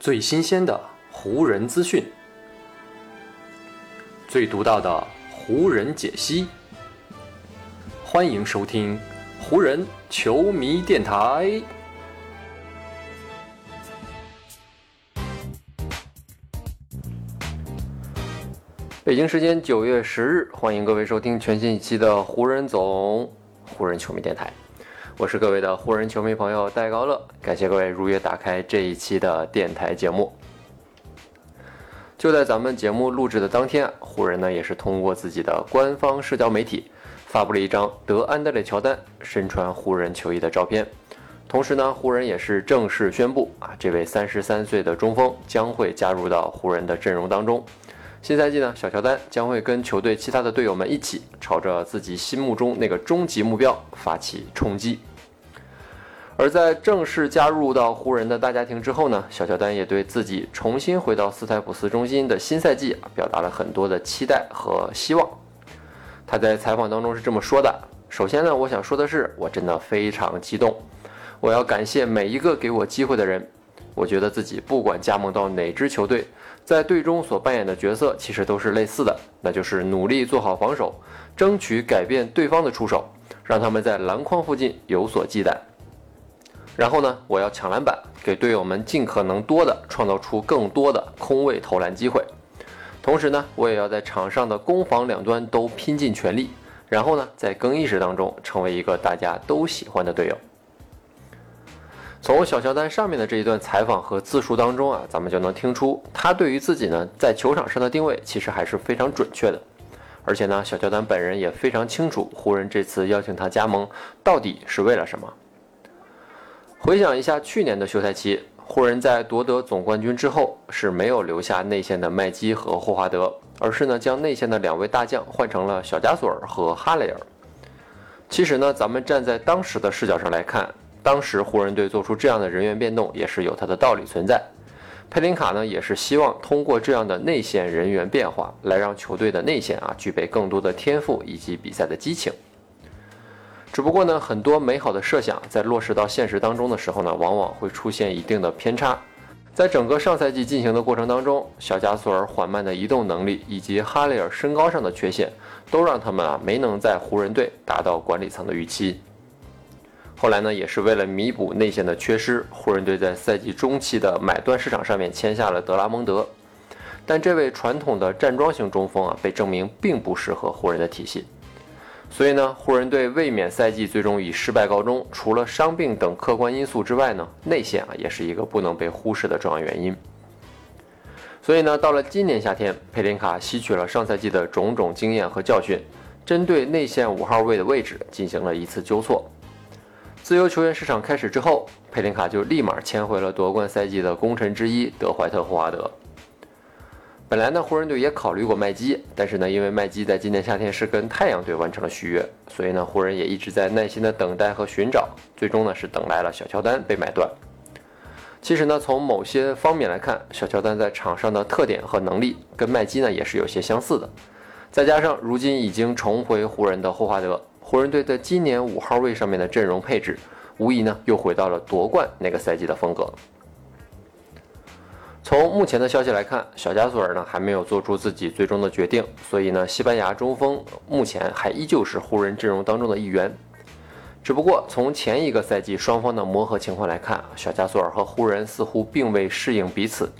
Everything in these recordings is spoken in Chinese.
最新鲜的湖人资讯，最独到的湖人解析，欢迎收听湖人球迷电台。北京时间九月十日，欢迎各位收听全新一期的湖人总湖人球迷电台。我是各位的湖人球迷朋友戴高乐，感谢各位如约打开这一期的电台节目。就在咱们节目录制的当天，湖人呢也是通过自己的官方社交媒体发布了一张德安德烈乔丹身穿湖人球衣的照片。同时呢，湖人也是正式宣布啊，这位三十三岁的中锋将会加入到湖人的阵容当中。新赛季呢，小乔丹将会跟球队其他的队友们一起，朝着自己心目中那个终极目标发起冲击。而在正式加入到湖人的大家庭之后呢，小乔丹也对自己重新回到斯台普斯中心的新赛季，表达了很多的期待和希望。他在采访当中是这么说的：“首先呢，我想说的是，我真的非常激动，我要感谢每一个给我机会的人。我觉得自己不管加盟到哪支球队，在队中所扮演的角色其实都是类似的，那就是努力做好防守，争取改变对方的出手，让他们在篮筐附近有所忌惮。”然后呢，我要抢篮板，给队友们尽可能多的创造出更多的空位投篮机会。同时呢，我也要在场上的攻防两端都拼尽全力。然后呢，在更衣室当中成为一个大家都喜欢的队友。从小乔丹上面的这一段采访和自述当中啊，咱们就能听出他对于自己呢在球场上的定位其实还是非常准确的。而且呢，小乔丹本人也非常清楚湖人这次邀请他加盟到底是为了什么。回想一下去年的休赛期，湖人在夺得总冠军之后是没有留下内线的麦基和霍华德，而是呢将内线的两位大将换成了小加索尔和哈雷尔。其实呢，咱们站在当时的视角上来看，当时湖人队做出这样的人员变动也是有它的道理存在。佩林卡呢也是希望通过这样的内线人员变化，来让球队的内线啊具备更多的天赋以及比赛的激情。只不过呢，很多美好的设想在落实到现实当中的时候呢，往往会出现一定的偏差。在整个上赛季进行的过程当中，小加索尔缓慢的移动能力以及哈雷尔身高上的缺陷，都让他们啊没能在湖人队达到管理层的预期。后来呢，也是为了弥补内线的缺失，湖人队在赛季中期的买断市场上面签下了德拉蒙德。但这位传统的站桩型中锋啊，被证明并不适合湖人的体系。所以呢，湖人队卫冕赛季最终以失败告终。除了伤病等客观因素之外呢，内线啊也是一个不能被忽视的重要原因。所以呢，到了今年夏天，佩林卡吸取了上赛季的种种经验和教训，针对内线五号位的位置进行了一次纠错。自由球员市场开始之后，佩林卡就立马签回了夺冠赛季的功臣之一德怀特·霍华德。本来呢，湖人队也考虑过麦基，但是呢，因为麦基在今年夏天是跟太阳队完成了续约，所以呢，湖人也一直在耐心的等待和寻找，最终呢是等来了小乔丹被买断。其实呢，从某些方面来看，小乔丹在场上的特点和能力跟麦基呢也是有些相似的。再加上如今已经重回湖人的霍华德，湖人队在今年五号位上面的阵容配置，无疑呢又回到了夺冠那个赛季的风格。从目前的消息来看，小加索尔呢还没有做出自己最终的决定，所以呢，西班牙中锋目前还依旧是湖人阵容当中的一员。只不过从前一个赛季双方的磨合情况来看，小加索尔和湖人似乎并未适应彼此。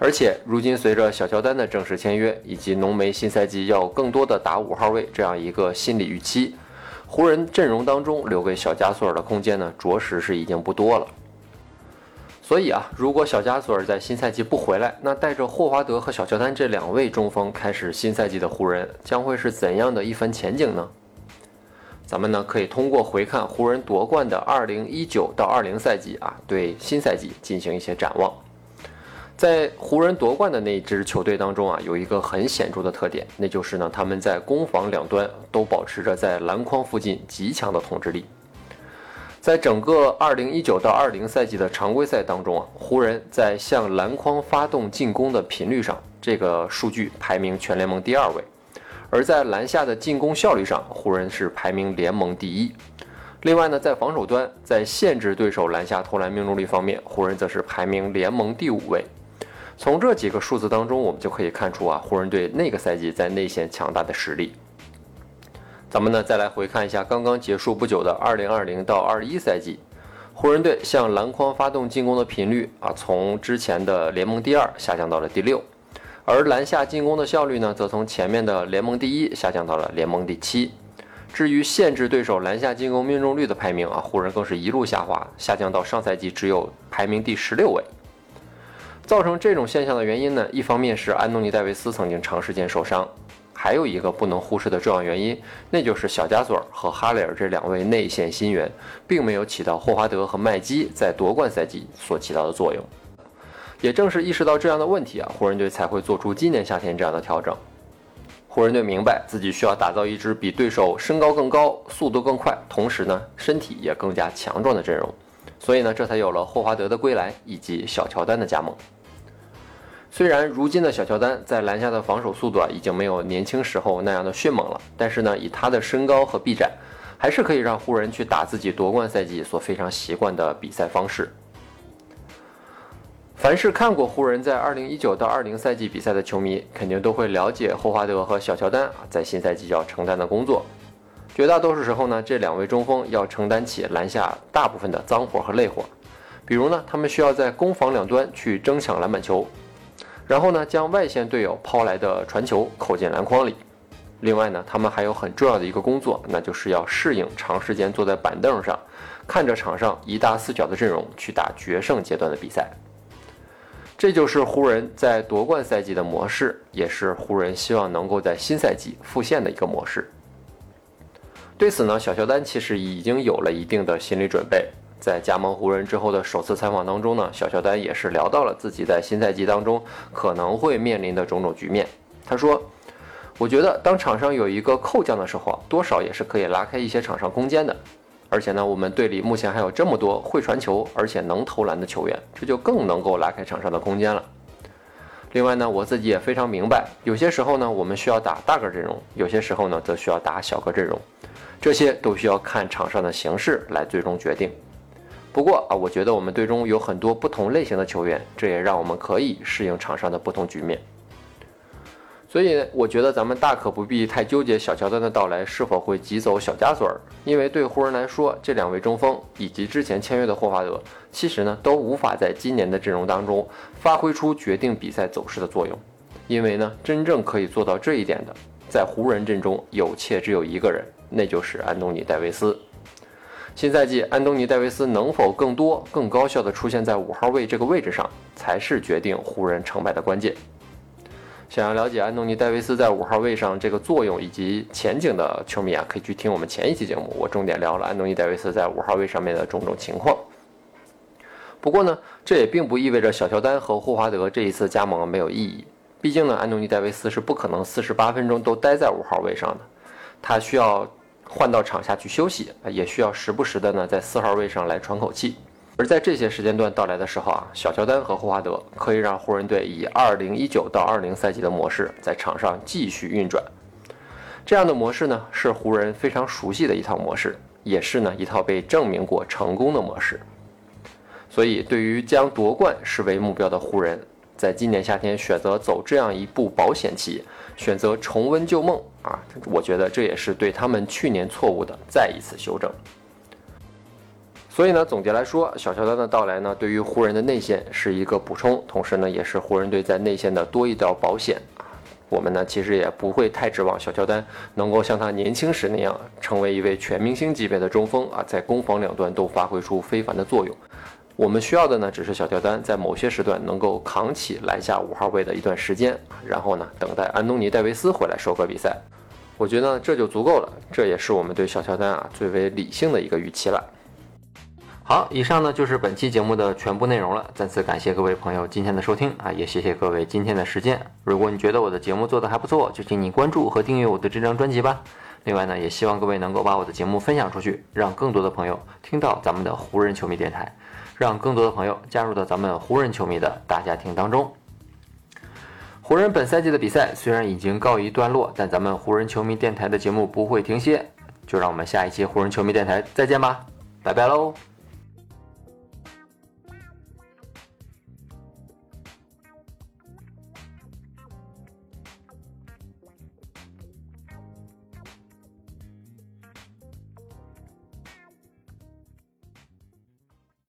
而且如今随着小乔丹的正式签约，以及浓眉新赛季要更多的打五号位这样一个心理预期，湖人阵容当中留给小加索尔的空间呢，着实是已经不多了。所以啊，如果小加索尔在新赛季不回来，那带着霍华德和小乔丹这两位中锋开始新赛季的湖人将会是怎样的一番前景呢？咱们呢可以通过回看湖人夺冠的二零一九到二零赛季啊，对新赛季进行一些展望。在湖人夺冠的那支球队当中啊，有一个很显著的特点，那就是呢他们在攻防两端都保持着在篮筐附近极强的统治力。在整个2019到20赛季的常规赛当中啊，湖人在向篮筐发动进攻的频率上，这个数据排名全联盟第二位；而在篮下的进攻效率上，湖人是排名联盟第一。另外呢，在防守端，在限制对手篮下投篮命中率方面，湖人则是排名联盟第五位。从这几个数字当中，我们就可以看出啊，湖人队那个赛季在内线强大的实力。咱们呢，再来回看一下刚刚结束不久的2020到21赛季，湖人队向篮筐发动进攻的频率啊，从之前的联盟第二下降到了第六，而篮下进攻的效率呢，则从前面的联盟第一下降到了联盟第七。至于限制对手篮下进攻命中率的排名啊，湖人更是一路下滑，下降到上赛季只有排名第十六位。造成这种现象的原因呢，一方面是安东尼戴维斯曾经长时间受伤。还有一个不能忽视的重要原因，那就是小加索尔和哈雷尔这两位内线新援，并没有起到霍华德和麦基在夺冠赛季所起到的作用。也正是意识到这样的问题啊，湖人队才会做出今年夏天这样的调整。湖人队明白自己需要打造一支比对手身高更高、速度更快，同时呢身体也更加强壮的阵容，所以呢这才有了霍华德的归来以及小乔丹的加盟。虽然如今的小乔丹在篮下的防守速度啊，已经没有年轻时候那样的迅猛了，但是呢，以他的身高和臂展，还是可以让湖人去打自己夺冠赛季所非常习惯的比赛方式。凡是看过湖人在2019到20赛季比赛的球迷，肯定都会了解霍华德和小乔丹啊在新赛季要承担的工作。绝大多数时候呢，这两位中锋要承担起篮下大部分的脏活和累活，比如呢，他们需要在攻防两端去争抢篮板球。然后呢，将外线队友抛来的传球扣进篮筐里。另外呢，他们还有很重要的一个工作，那就是要适应长时间坐在板凳上，看着场上一大四小的阵容去打决胜阶段的比赛。这就是湖人在夺冠赛季的模式，也是湖人希望能够在新赛季复现的一个模式。对此呢，小乔丹其实已经有了一定的心理准备。在加盟湖人之后的首次采访当中呢，小乔丹也是聊到了自己在新赛季当中可能会面临的种种局面。他说：“我觉得当场上有一个扣将的时候，多少也是可以拉开一些场上空间的。而且呢，我们队里目前还有这么多会传球而且能投篮的球员，这就更能够拉开场上的空间了。另外呢，我自己也非常明白，有些时候呢，我们需要打大个阵容，有些时候呢，则需要打小个阵容，这些都需要看场上的形势来最终决定。”不过啊，我觉得我们队中有很多不同类型的球员，这也让我们可以适应场上的不同局面。所以，我觉得咱们大可不必太纠结小乔丹的到来是否会挤走小加索尔，因为对湖人来说，这两位中锋以及之前签约的霍华德，其实呢都无法在今年的阵容当中发挥出决定比赛走势的作用。因为呢，真正可以做到这一点的，在湖人阵中有且只有一个人，那就是安东尼·戴维斯。新赛季，安东尼·戴维斯能否更多、更高效地出现在五号位这个位置上，才是决定湖人成败的关键。想要了解安东尼·戴维斯在五号位上这个作用以及前景的球迷啊，可以去听我们前一期节目，我重点聊了安东尼·戴维斯在五号位上面的种种情况。不过呢，这也并不意味着小乔丹和霍华德这一次加盟没有意义。毕竟呢，安东尼·戴维斯是不可能四十八分钟都待在五号位上的，他需要。换到场下去休息也需要时不时的呢在四号位上来喘口气。而在这些时间段到来的时候啊，小乔丹和霍华德可以让湖人队以二零一九到二零赛季的模式在场上继续运转。这样的模式呢，是湖人非常熟悉的一套模式，也是呢一套被证明过成功的模式。所以，对于将夺冠视为目标的湖人，在今年夏天选择走这样一步保险期。选择重温旧梦啊，我觉得这也是对他们去年错误的再一次修正。所以呢，总结来说，小乔丹的到来呢，对于湖人的内线是一个补充，同时呢，也是湖人队在内线的多一道保险啊。我们呢，其实也不会太指望小乔丹能够像他年轻时那样，成为一位全明星级别的中锋啊，在攻防两端都发挥出非凡的作用。我们需要的呢，只是小乔丹在某些时段能够扛起篮下五号位的一段时间，然后呢，等待安东尼·戴维斯回来收割比赛。我觉得这就足够了，这也是我们对小乔丹啊最为理性的一个预期了。好，以上呢就是本期节目的全部内容了。再次感谢各位朋友今天的收听啊，也谢谢各位今天的时间。如果你觉得我的节目做得还不错，就请你关注和订阅我的这张专辑吧。另外呢，也希望各位能够把我的节目分享出去，让更多的朋友听到咱们的湖人球迷电台。让更多的朋友加入到咱们湖人球迷的大家庭当中。湖人本赛季的比赛虽然已经告一段落，但咱们湖人球迷电台的节目不会停歇。就让我们下一期湖人球迷电台再见吧，拜拜喽。